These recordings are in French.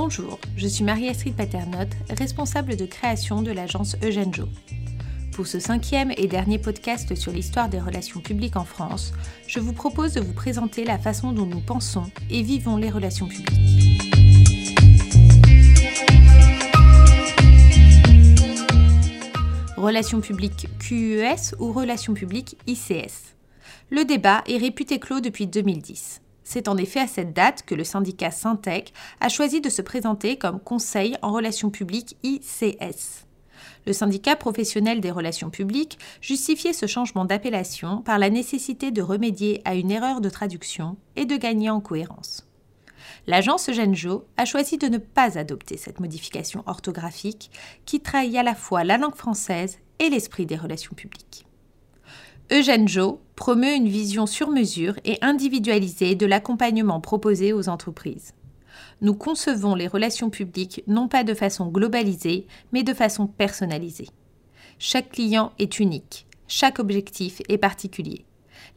Bonjour, je suis Marie-Astrid Paternotte, responsable de création de l'agence Eugène Jo. Pour ce cinquième et dernier podcast sur l'histoire des relations publiques en France, je vous propose de vous présenter la façon dont nous pensons et vivons les relations publiques. Relations publiques QES ou relations publiques ICS Le débat est réputé clos depuis 2010. C'est en effet à cette date que le syndicat Syntec a choisi de se présenter comme Conseil en relations publiques ICS. Le syndicat professionnel des relations publiques justifiait ce changement d'appellation par la nécessité de remédier à une erreur de traduction et de gagner en cohérence. L'agence Genjo a choisi de ne pas adopter cette modification orthographique qui trahit à la fois la langue française et l'esprit des relations publiques. Eugène Jo promeut une vision sur mesure et individualisée de l'accompagnement proposé aux entreprises. Nous concevons les relations publiques non pas de façon globalisée, mais de façon personnalisée. Chaque client est unique, chaque objectif est particulier.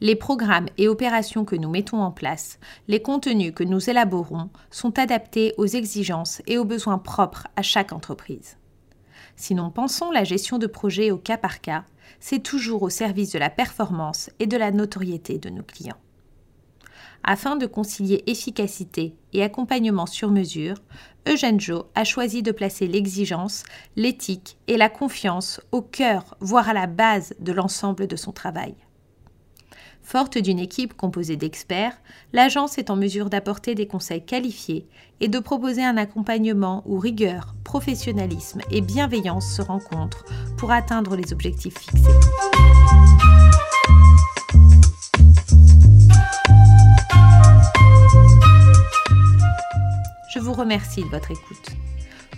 Les programmes et opérations que nous mettons en place, les contenus que nous élaborons sont adaptés aux exigences et aux besoins propres à chaque entreprise. Si nous pensons la gestion de projet au cas par cas, c'est toujours au service de la performance et de la notoriété de nos clients. Afin de concilier efficacité et accompagnement sur mesure, Eugène Jo a choisi de placer l'exigence, l'éthique et la confiance au cœur, voire à la base de l'ensemble de son travail. Forte d'une équipe composée d'experts, l'agence est en mesure d'apporter des conseils qualifiés et de proposer un accompagnement où rigueur, professionnalisme et bienveillance se rencontrent pour atteindre les objectifs fixés. Je vous remercie de votre écoute.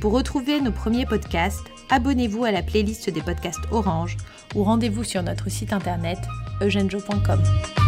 Pour retrouver nos premiers podcasts, abonnez-vous à la playlist des podcasts Orange ou rendez-vous sur notre site internet eugenjo.com.